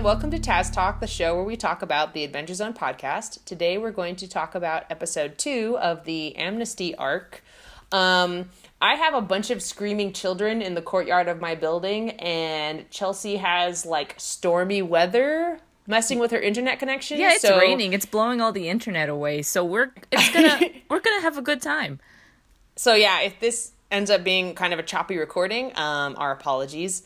Everyone. Welcome to Taz Talk, the show where we talk about the Adventure Zone podcast. Today, we're going to talk about episode two of the Amnesty arc. Um, I have a bunch of screaming children in the courtyard of my building, and Chelsea has like stormy weather messing with her internet connection. Yeah, it's so- raining. It's blowing all the internet away. So we're it's gonna we're gonna have a good time. So yeah, if this ends up being kind of a choppy recording, um, our apologies.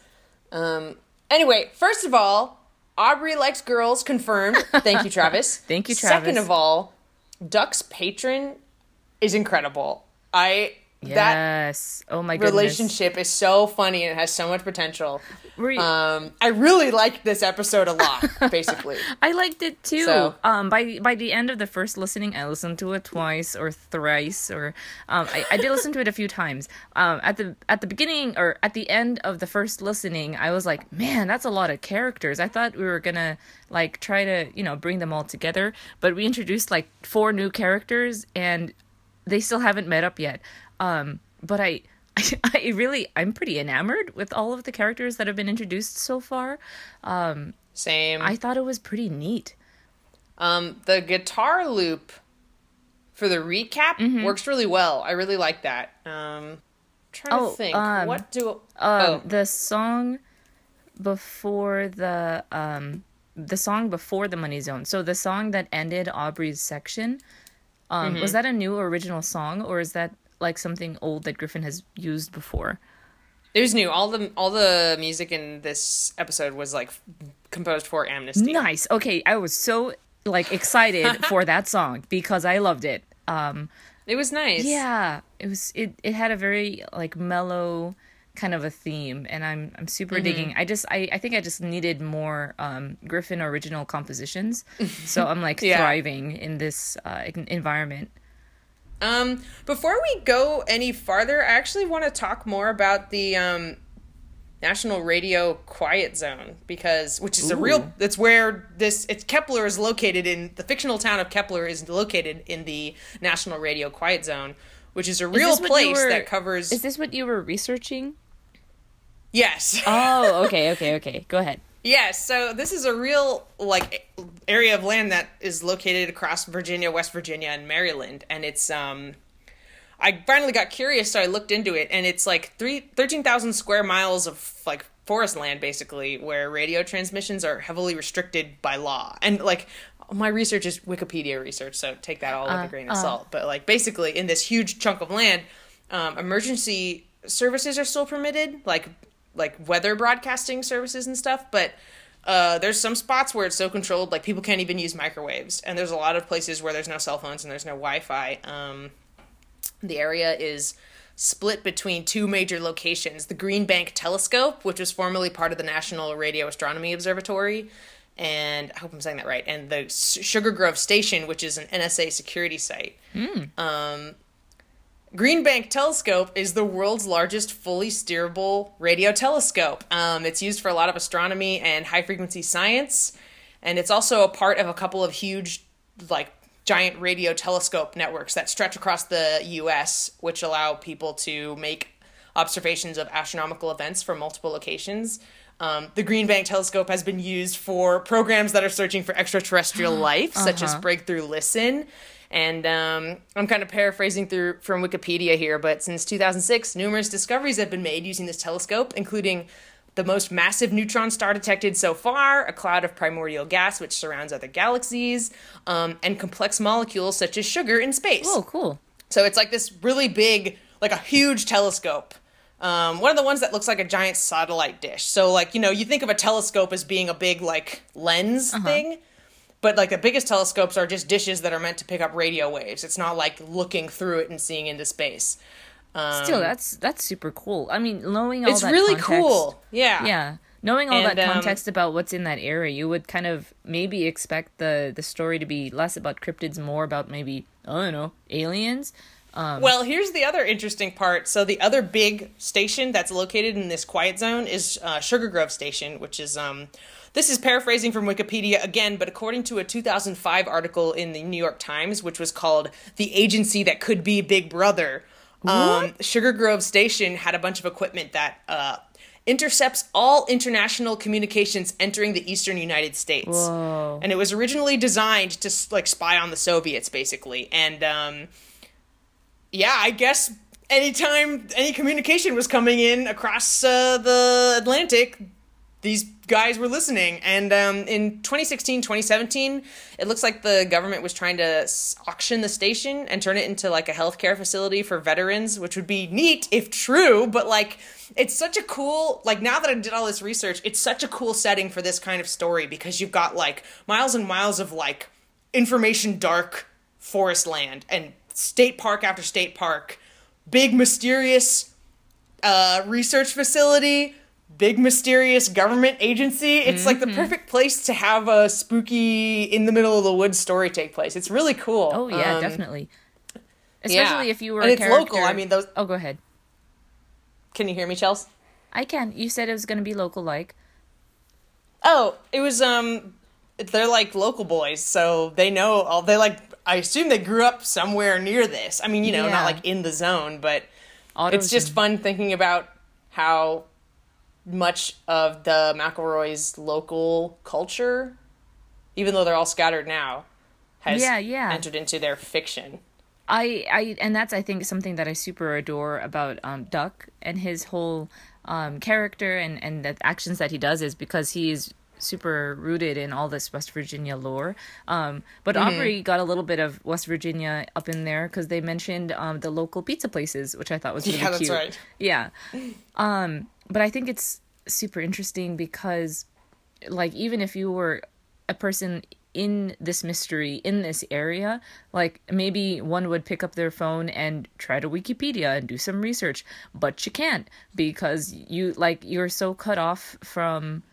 Um, anyway, first of all, Aubrey likes girls confirmed. Thank you, Travis. Thank you, Travis. Second of all, Duck's patron is incredible. I that yes. Oh my goodness. relationship is so funny and it has so much potential. You- Um, I really liked this episode a lot. Basically, I liked it too. So- Um, by by the end of the first listening, I listened to it twice or thrice, or um, I, I did listen to it a few times. Um, at the at the beginning or at the end of the first listening, I was like, man, that's a lot of characters. I thought we were gonna like try to you know bring them all together, but we introduced like four new characters, and they still haven't met up yet. Um, but I. I really, I'm pretty enamored with all of the characters that have been introduced so far. same. I thought it was pretty neat. Um, the guitar loop for the recap Mm-hmm. works really well. I really like that. Um, trying Oh, to think. um, what do? Um, oh, the song before the um the song before the money zone. So the song that ended Aubrey's section, um, Mm-hmm. was that a new original song or is that like something old that Griffin has used before? it was new. All the all the music in this episode was like composed for Amnesty. Nice. Okay, I was so like excited for that song because I loved it. Um, It was nice. yeah, it was it. It had a very like mellow kind of a theme, and I'm I'm super Mm-hmm. digging. I just I I think I just needed more um Griffin original compositions, so I'm like Yeah. thriving in this uh, environment. Um, before we go any farther, I actually want to talk more about the um, National Radio Quiet Zone because, which is a real. That's where this. It's Kepler is located in the fictional town of Kepler is located in the National Radio Quiet Zone, which is a real you place were- that covers. Is this what you were researching? yes. Oh, okay, okay, okay. Go ahead. Yes, so this is a real like area of land that is located across Virginia, West Virginia, and Maryland, and it's um. I finally got curious, so I looked into it, and it's like three thirteen thousand square miles of like forest land, basically, where radio transmissions are heavily restricted by law. And like, my research is Wikipedia research, so take that all with a grain of salt. But like, basically, in this huge chunk of land, um, emergency services are still permitted, like like weather broadcasting services and stuff, but uh, there's some spots where it's so controlled, like people can't even use microwaves, and there's a lot of places where there's no cell phones and there's no Wi-Fi. Um, the area is split between two major locations: the Green Bank Telescope, which was formerly part of the National Radio Astronomy Observatory, and I hope I'm saying that right, and the S- Sugar Grove Station, which is an NSA security site. Um, Green Bank Telescope is the world's largest fully steerable radio telescope. Um, it's used for a lot of astronomy and high frequency science, and it's also a part of a couple of huge, like, giant radio telescope networks that stretch across the U.S., which allow people to make observations of astronomical events from multiple locations. Um, the Green Bank Telescope has been used for programs that are searching for extraterrestrial life, such as Breakthrough Listen. And um, I'm kind of paraphrasing through from Wikipedia here, but since 2006, numerous discoveries have been made using this telescope, including the most massive neutron star detected so far, a cloud of primordial gas which surrounds other galaxies, um, and complex molecules such as sugar in space. Oh, cool. So it's like this really big, like a huge telescope. Um, one of the ones that looks like a giant satellite dish. So like you know, you think of a telescope as being a big like lens thing, but like the biggest telescopes are just dishes that are meant to pick up radio waves. It's not like looking through it and seeing into space. Still, that's that's super cool. I mean, knowing all that. It's that really context- cool. Yeah. Yeah, knowing all And, that um, context about what's in that area, you would kind of maybe expect the the story to be less about cryptids, more about maybe I don't know aliens. Well, here's the other interesting part. So the other big station that's located in this quiet zone is uh, Sugar Grove Station, which is um, this is paraphrasing from Wikipedia again, but according to a 2005 article in the New York Times, which was called "The Agency That Could Be Big Brother." Um, Sugar Grove Station had a bunch of equipment that uh, intercepts all international communications entering the eastern United States. Whoa. And it was originally designed to like spy on the Soviets, basically. And um, yeah, I guess anytime any communication was coming in across uh, the Atlantic, these guys were listening. And um, in 2016, 2017, it looks like the government was trying to auction the station and turn it into like a healthcare facility for veterans, which would be neat if true. But like, it's such a cool, like, now that I did all this research, it's such a cool setting for this kind of story because you've got like miles and miles of like information dark forest land and state park after state park, big mysterious uh, research facility, big mysterious government agency. It's like the perfect place to have a spooky in the middle of the woods story take place. It's really cool. Oh yeah, Um, definitely. yeah. Especially if you were And a it's local. I mean, those. Oh, go ahead. Can you hear me, Chels? I can. You said it was going to be local like. Oh, it was um they're like local boys, so they know all they like I assume they grew up somewhere near this. I mean, you know, Yeah. not like in the zone, but Autos it's just fun thinking about how much of the McElroy's local culture, even though they're all scattered now, has Yeah, yeah. entered into their fiction. I, I, and that's I think something that I super adore about um, Duck and his whole um, character and and the actions that he does is because he's super rooted in all this West Virginia lore. Um, but Mm-hmm. Aubrey got a little bit of West Virginia up in there because they mentioned um, the local pizza places, which I thought was really Yeah, that's cute. right. Yeah. Um, but I think it's super interesting because like even if you were a person in this mystery in this area like maybe one would pick up their phone and try to wikipedia and do some research but you can't because you like you're so cut off from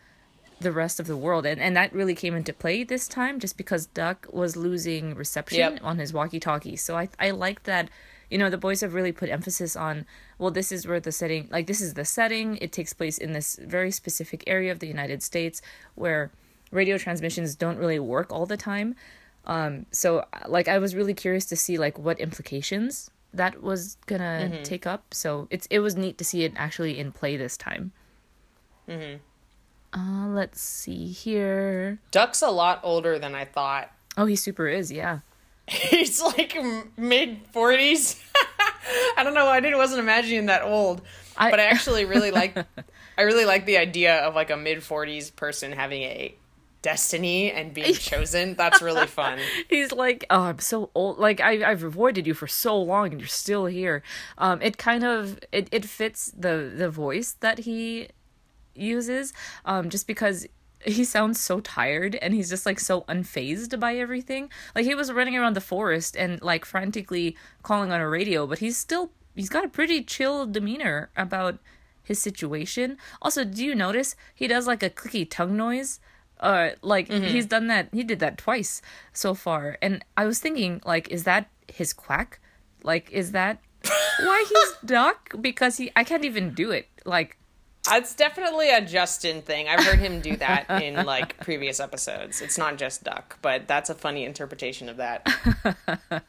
the rest of the world. And and that really came into play this time just because duck was losing reception Yep. on his walkie talkie so i i like that you know the boys have really put emphasis on well this is where the setting like this is the setting. It takes place in this very specific area of the united states where radio transmissions don't really work all the time. Um so like i was really curious to see like what implications that was gonna take up. So it's it was neat to see it actually in play this time uh let's see here Duck's a lot older than I thought. oh he super is yeah He's like mid forties. I don't know. I didn't wasn't imagining that old, I- but I actually really like. I really like the idea of like a mid forties person having a destiny and being chosen. That's really fun. He's like, oh, I'm so old. Like I, I've avoided you for so long, and you're still here. Um, it kind of it, it fits the the voice that he uses. Um, just because he sounds so tired and he's just like so unfazed by everything. Like he was running around the forest and like frantically calling on a radio, but he's still he's got a pretty chill demeanor about his situation. Also, do you notice he does like a clicky tongue noise? Uh, like he's done that. He did that twice so far, and I was thinking, like, is that his quack? Like, is that why he's duck? Because he, I can't even do it. Like, It's definitely a Justin thing. I've heard him do that in like previous episodes. It's not just Duck, but that's a funny interpretation of that.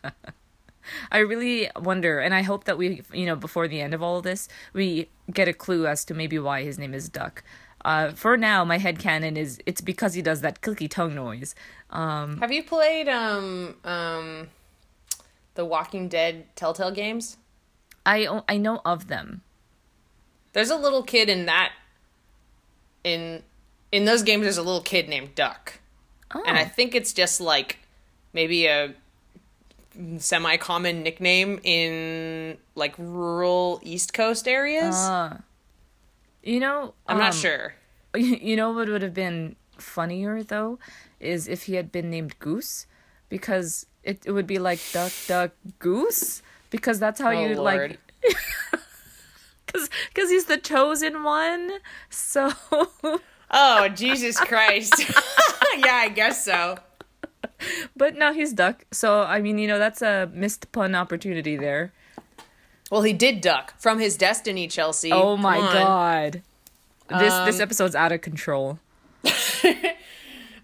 I really wonder, and I hope that we, you know, before the end of all of this, we get a clue as to maybe why his name is Duck. Uh, for now, my headcanon is it's because he does that clicky tongue noise. Um, Have you played um um the Walking Dead Telltale games? I I know of them. There's a little kid in that in in those games there's a little kid named Duck. Oh, And I think it's just like maybe a semi common nickname in like rural East Coast areas. Uh, you know, I'm not um, sure. You know what would have been funnier though, is if he had been named Goose, because it, it would be like Duck Duck Goose, because that's how Oh, you Lord. like. Because cause he's the chosen one, so Oh, Jesus Christ. yeah, I guess so. but now he's Duck. So I mean, you know, that's a missed pun opportunity there. Well, he did duck from his destiny, Chelsea. Oh my god, this this Um, episode's out of control.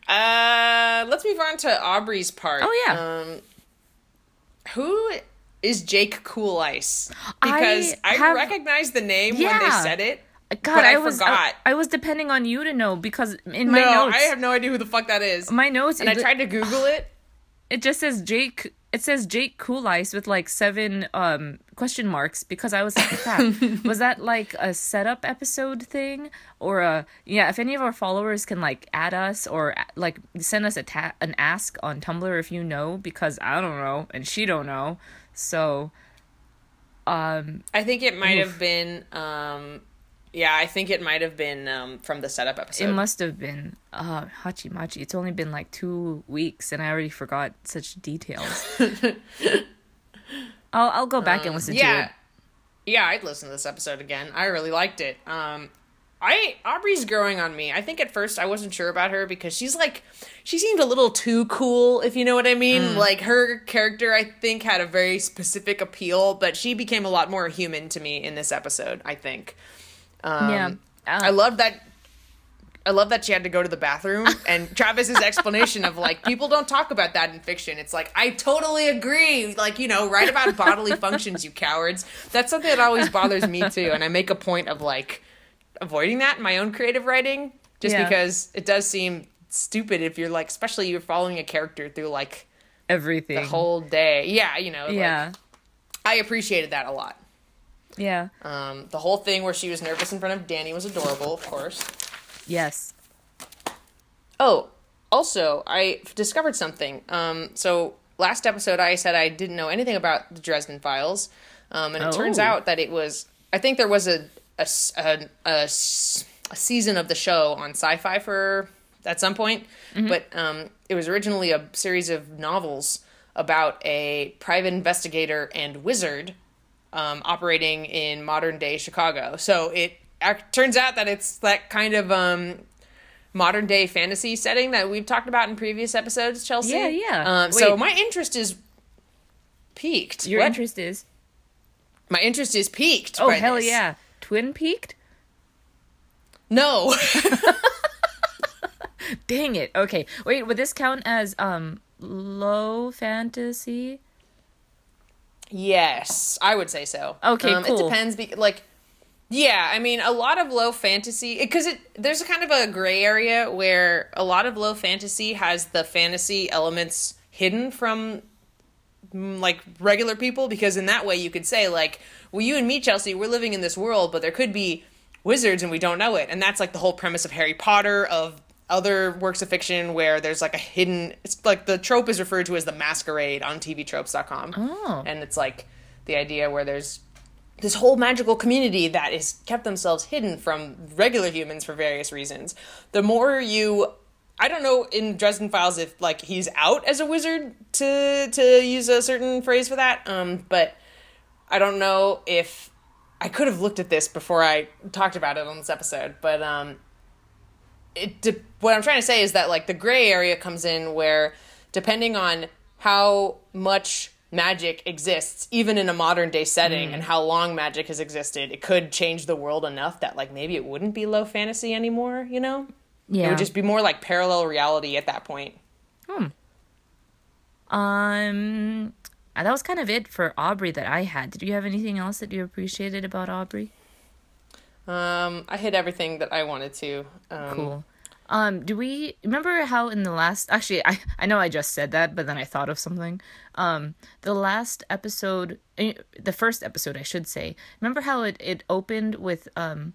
Uh, let's move on to Aubrey's part. Oh, yeah. Um, who is Jake Cool Ice because I, I have- recognized the name when they said it. God, I, I, was forgot. I, I was depending on you to know because in my no, notes, I have no idea who the fuck that is. my notes, and it, I tried to Google it. it just says Jake. It says Jake Cool Ice with like seven um question marks because I was like, crap, was that like a setup episode thing or a yeah? If any of our followers can like add us or like send us a ta- an ask on Tumblr if you know because I don't know and she don't know, so um I think it might have been. um Yeah, I think it might have been um from the setup episode. It must have been uh Hachimachi. It's only been like two weeks and I already forgot such details. I'll I'll go back and listen to yeah, it. yeah, I'd listen to this episode again. I really liked it. Um, I Aubrey's growing on me. I think at first I wasn't sure about her because she's like, she seemed a little too cool, if you know what I mean. Mm. Like her character, I think had a very specific appeal, but she became a lot more human to me in this episode. I think. Um, Yeah. Uh, I love that. I love that she had to go to the bathroom and Travis's explanation of like people don't talk about that in fiction. It's like I totally agree. Like you know, write about bodily functions, you cowards. That's something that always bothers me too, and I make a point of like avoiding that in my own creative writing, just Yeah. because it does seem stupid if you're like, especially you're following a character through like everything. the whole day. Yeah, you know. like, yeah. I appreciated that a lot. Yeah. Um, the whole thing where she was nervous in front of Dani was adorable, of course. Yes. Oh, also, I discovered something. Um, so last episode, I said I didn't know anything about the Dresden Files, um, and it turns Oh. out that it was. I think there was a a, a- a a season of the show on Sci-Fi for at some point, but um, it was originally a series of novels about a private investigator and wizard um, operating in modern day Chicago. So it ac- turns out that it's that kind of um, modern day fantasy setting that we've talked about in previous episodes, Chelsea. Yeah, yeah. Um, so my interest is peaked. Your What? interest is My interest is peaked. Oh hell this. yeah. Twin Peaked? No. Dang it. Okay. Wait, would this count as um low fantasy? yes, I would say so. Okay, um, cool. It depends. Be- like, yeah, I mean, a lot of low fantasy because it, there's a kind of a gray area where a lot of low fantasy has the fantasy elements hidden from like regular people because in that way you could say like well you and me chelsea we're living in this world but there could be wizards and we don't know it and that's like the whole premise of harry potter of other works of fiction where there's like a hidden it's like the trope is referred to as the masquerade on tvtropes.com Oh. and it's like the idea where there's this whole magical community that is kept themselves hidden from regular humans for various reasons. The more you I don't know in Dresden Files if like he's out as a wizard to to use a certain phrase for that. Um but I don't know if I could have looked at this before I talked about it on this episode, but um it de- what I'm trying to say is that like the gray area comes in where depending on how much magic exists even in a modern day setting and how long magic has existed it could change the world enough that like maybe it wouldn't be low fantasy anymore you know it would just be more like parallel reality at that point Hmm. Um uh, that was kind of it for Aubrey that I had. Did you have anything else that you appreciated about Aubrey? um i hit everything that i wanted to um Cool. Um, do we remember how in the last actually I, I know I just said that, but then I thought of something. Um, the last episode eh, the first episode I should say. Remember how it, it opened with um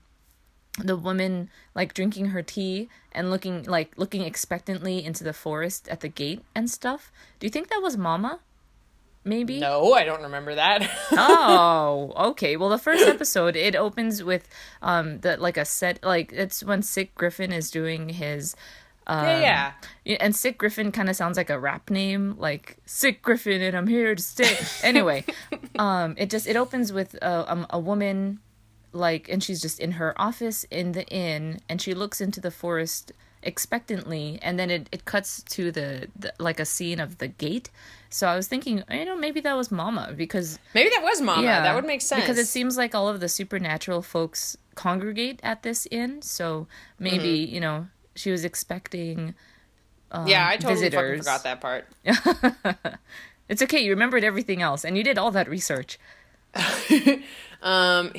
the woman like drinking her tea and looking like looking expectantly into the forest at the gate and stuff? Do you think that was Mama? Maybe? no i don't remember that oh, okay. Well, the first episode it opens with um the like a set like it's when Sick Griffin is doing his um, yeah yeah yeah, and Sick Griffin kind of sounds like a rap name, like Sick Griffin, and I'm here to stay. anyway, um, it just it opens with a, um, a woman, like, and she's just in her office in the inn, and she looks into the forest expectantly, and then it, it cuts to the, the like a scene of the gate. So I was thinking, you know, maybe that was Mama because maybe that was mama yeah, that would make sense because it seems like all of the supernatural folks congregate at this inn. So maybe Mm-hmm. you know she was expecting yeah i totally visitors. forgot that part It's okay. You remembered everything else, and you did all that research. um,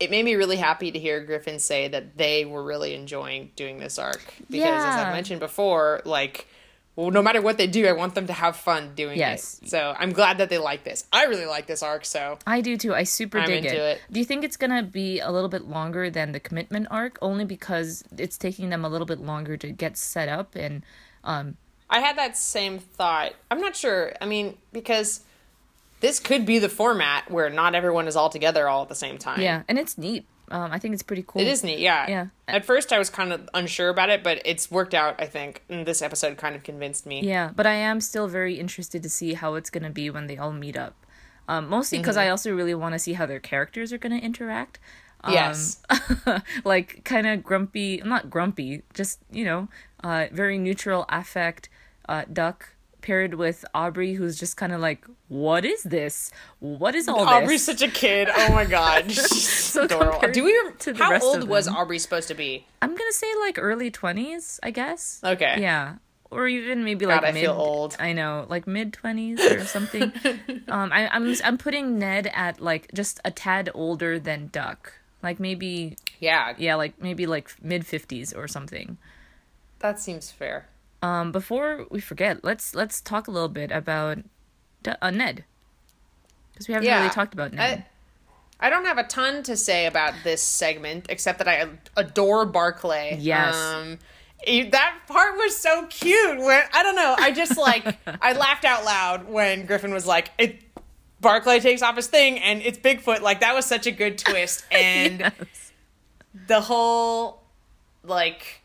it made me really happy to hear Griffin say that they were really enjoying doing this arc because, as I mentioned before, like. Well, no matter what they do, I want them to have fun doing Yes. it. So I'm glad that they like this. I really like this arc, so I do too. I super I'm dig into it. it. Do you think it's gonna be a little bit longer than the commitment arc? Only because it's taking them a little bit longer to get set up and um I had that same thought. I'm not sure. I mean, because this could be the format where not everyone is all together all at the same time. yeah, and it's neat. Um, I think it's pretty cool. It is neat, yeah. Yeah. At first, I was kind of unsure about it, but it's worked out, I think. And this episode kind of convinced me. Yeah, but I am still very interested to see how it's gonna be when they all meet up. Um, mostly Mm-hmm. because I also really want to see how their characters are gonna interact. Um, Yes. like kind of grumpy, not grumpy, just you know, uh, very neutral affect. Uh, Duck paired with Aubrey, who's just kind of like, "What is this? What is all Aubrey's this?" such a kid. Oh my god. She's So adorable. Do we to the How old was. Aubrey supposed to be? I'm gonna say like early twenties, I guess. Okay. Yeah. Or even maybe like God, I mid. feel old. I know, like mid twenties or something. um, I, I'm I'm putting Ned at like just a tad older than Duck, like maybe Yeah. yeah, like maybe like mid fifties or something. That seems fair. Um, before we forget, let's let's talk a little bit about uh, Ned, because we haven't Yeah. really talked about Ned. I, I don't have a ton to say about this segment except that I adore Barclay. Yes. Um, that part was so cute. When I don't know, I just like I laughed out loud when Griffin was like, "It." Barclay takes off his thing and it's Bigfoot. Like that was such a good twist, and Yes. the whole like.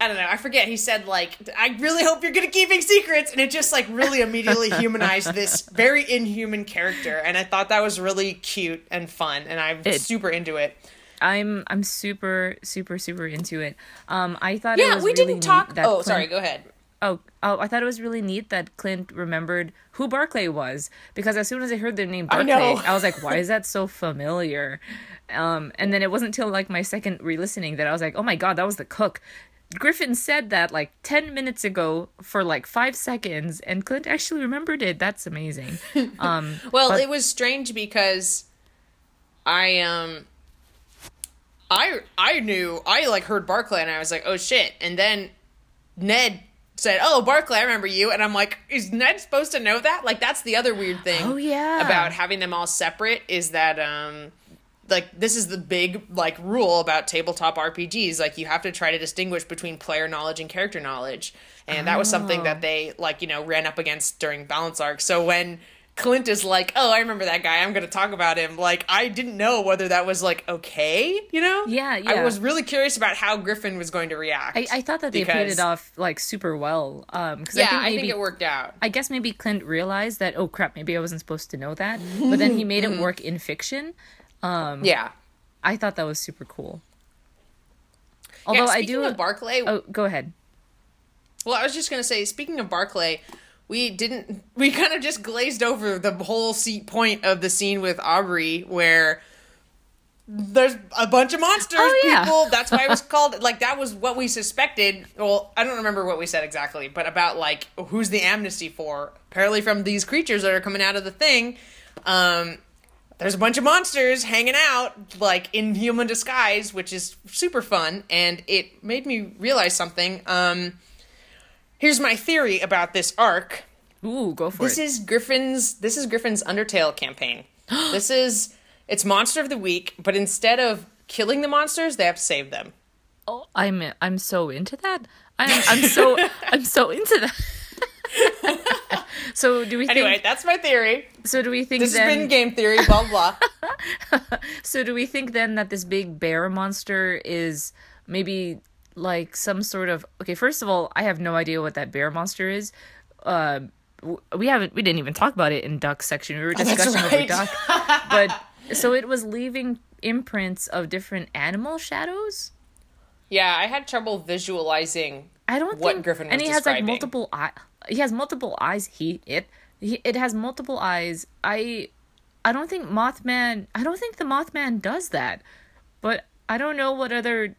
I don't know. I forget. He said like, "I really hope you're good at keeping secrets," and it just like really immediately humanized this very inhuman character, and I thought that was really cute and fun, and I'm It- super into it. I'm I'm super super super into it. Um, I thought it Yeah, was we really didn't talk. neat that Oh, Clint- sorry. Go ahead. Oh, oh, I thought it was really neat that Clint remembered who Barclay was because as soon as I heard the name Barclay, know. I, was like, why is that so familiar? Um, and then it wasn't until like my second re-listening that I was like, oh my god, that was the cook. Griffin said that like 10 minutes ago for like 5 seconds and Clint actually remembered it. That's amazing. Um Well, But- it was strange because I um I I knew I like heard Barclay and I was like, "Oh shit." And then Ned said, "Oh, Barclay, I remember you." And I'm like, "Is Ned supposed to know that?" Like that's the other weird thing Oh, yeah. about having them all separate is that um like this is the big like rule about tabletop RPGs like you have to try to distinguish between player knowledge and character knowledge and that was something Oh. that they like you know ran up against during balance arc so when Clint is like oh I remember that guy I'm going to talk about him like I didn't know whether that was like okay you know Yeah, yeah. I was really curious about how Griffin was going to react I, I thought that they played it off like super well. Um, cause yeah I think I think it worked out I guess maybe Clint realized that oh crap, maybe I wasn't supposed to know that, but then he made it work in fiction. Yeah I thought that was super cool. yeah, Although I do. of Barclay oh, go ahead. Well, I was just gonna say, speaking of Barclay, we didn't. We kind of just glazed over the whole seat point of the scene with Aubrey, where there's a bunch of monsters. Oh, yeah. People. That's why it was called. Like that was what we suspected. Well, I don't remember what we said exactly, but about like who's the amnesty for? Apparently, from these creatures that are coming out of the thing. Um, there's a bunch of monsters hanging out like in human disguise which is super fun and it made me realize something um here's my theory about this arc Ooh, go for it. this is griffin's this is griffin's undertale campaign this is it's monster of the week but instead of killing the monsters they have to save them oh, I'm I'm so into that. I'm I'm so I'm so into that. so do we think? anyway that's my theory so do we think this then? has been game theory blah blah So do we think then that this big bear monster is maybe like some sort of okay? First of all, I have no idea what that bear monster is. Uh, we haven't we didn't even talk about it in Duck section. We were Oh, discussing over right. Duck, but so it was leaving imprints of different animal shadows. yeah i had trouble visualizing I don't What think, Griffin and he has like multiple eye. He has multiple eyes. He it he, it has multiple eyes. I I don't think Mothman. I don't think the Mothman does that. But I don't know what other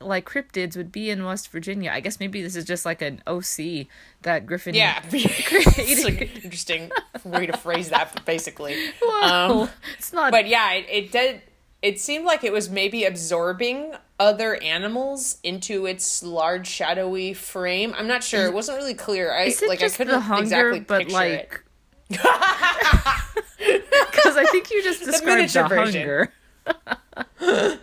like cryptids would be in West Virginia. I guess maybe this is just like an OC that Griffin. Yeah, it's an interesting way to phrase that. Basically, Well, um, it's not. but yeah, it, it did. It seemed like it was maybe absorbing other animals into its large shadowy frame. I'm not sure. It wasn't really clear. I is it like just I couldn't the hunger, exactly but picture like. it. Because I think you just described the, version. hunger.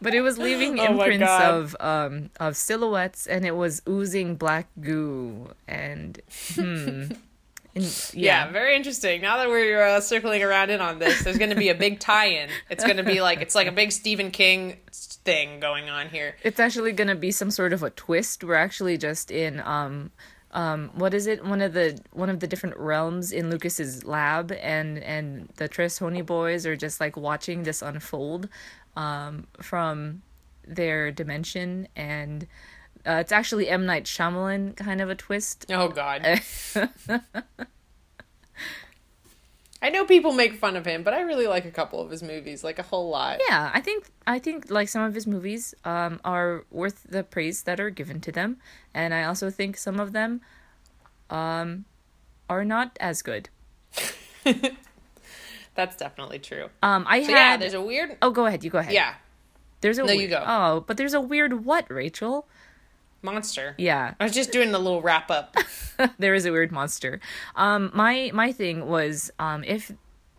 but it was leaving Oh imprints God. of um of silhouettes, and it was oozing black goo, and hmm, and, Yeah. yeah, very interesting. Now that we're uh, circling around in on this, there's going to be a big tie-in. It's going to be like it's like a big Stephen King thing going on here. it's actually gonna be some sort of a twist. We're actually just in um um what is it one of the one of the different realms in lucas's lab and and the tris boys are just like watching this unfold um from their dimension and uh, it's actually m night Shyamalan kind of a twist Oh God. I know people make fun of him, but I really like a couple of his movies, like a whole lot. yeah i think i think like some of his movies um are worth the praise that are given to them and i also think some of them um are not as good That's definitely true. um i So yeah, there's a weird. oh go ahead you go ahead Yeah, there's a No, we- you go. oh but there's a weird what rachel monster. yeah I was just doing a little wrap up. there is a weird monster. Um, my my thing was um, if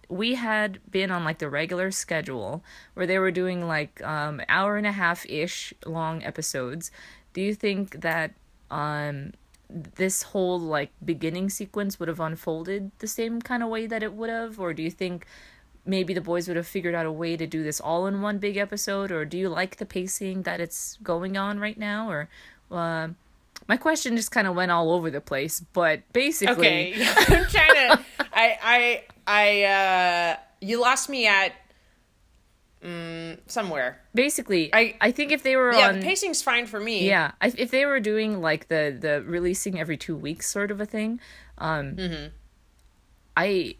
we had been on like the regular schedule where they were doing like um, hour and a half ish long episodes, do you think that um, this whole like beginning sequence would have unfolded the same kind of way that it would have, or do you think? Maybe the boys would have figured out a way to do this all in one big episode, or do you like the pacing that it's going on right now? Or uh, my question just kind of went all over the place, but basically, Okay, I'm trying to. I I I. uh You lost me at. Mm, somewhere. basically, I- I think if they were Yeah, on, the pacing's fine for me. yeah, if if they were doing like the the releasing every two weeks sort of a thing, um, I.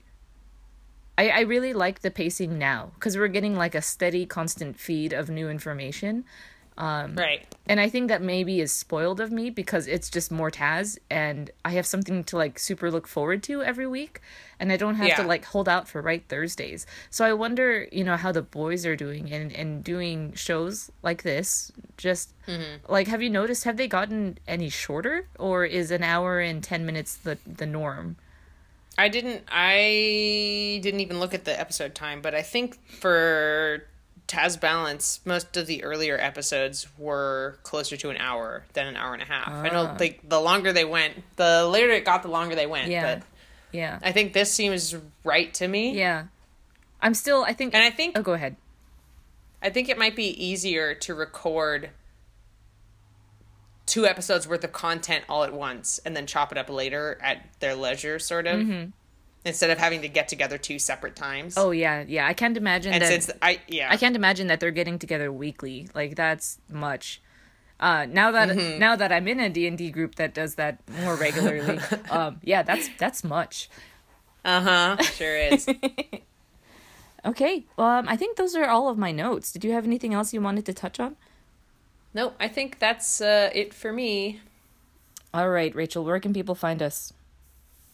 I, I really like the pacing now because we're getting like a steady, constant feed of new information. Um, right. and I think that maybe is spoiled of me because it's just more Taz and I have something to like super look forward to every week and I don't have to like hold out for right Thursdays. So I wonder, you know, how the boys are doing and and doing shows like this. Just mm-hmm. like have you noticed have they gotten any shorter or is an hour and 10 minutes the the norm? I didn't. I didn't even look at the episode time, but I think for Taz Balance, most of the earlier episodes were closer to an hour than an hour and a half. I Ah. know, like the longer they went, the later it got, the longer they went. Yeah. But Yeah. I think this seems right to me. Yeah. I'm still I think And I think Oh, go ahead. I think it might be easier to record two episodes worth of content all at once and then chop it up later at their leisure, sort of. Instead of having to get together two separate times. Oh yeah, yeah. I can't imagine and that since I yeah I can't imagine that they're getting together weekly. Like that's much. Uh, now that Mm-hmm. now that I'm in a D and D group that does that more regularly, um, yeah, that's that's much. Uh huh. Sure is. Okay, um, I think those are all of my notes. Did you have anything else you wanted to touch on? no, I think that's uh, it for me. All right, Rachel, where can people find us?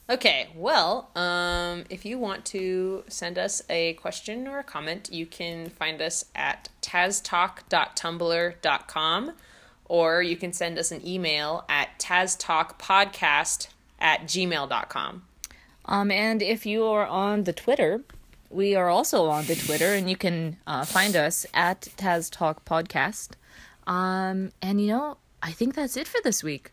Okay, well, um, if you want to send us a question or a comment, you can find us at taztalk.tumblr.com or you can send us an email at taztalkpodcast at gmail.com. Um, and if you are on the Twitter, we are also on the Twitter, and you can uh, find us at Taz Talk Podcast. Um, and you know, I think that's it for this week.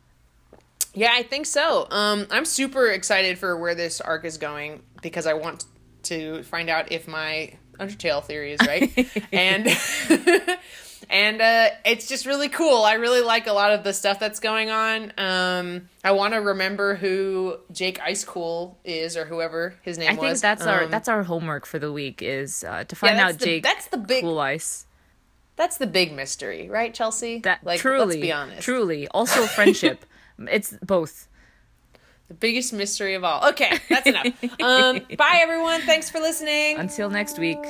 Yeah, I think so. Um, I'm super excited for where this arc is going because I want to find out if my Undertale theory is right, and and uh, it's just really cool. I really like a lot of the stuff that's going on. Um, I want to remember who Jake Icecool is or whoever his name is. I think was. that's our Um, that's our homework for the week is uh, to find that's out the- Jake that's the big- Cool Ice. that's the big mystery, right, Chelsea? That like, truly, let's be honest, truly, also friendship. it's both. the biggest mystery of all. Okay, that's enough. um, bye, everyone. Thanks for listening. Until next week.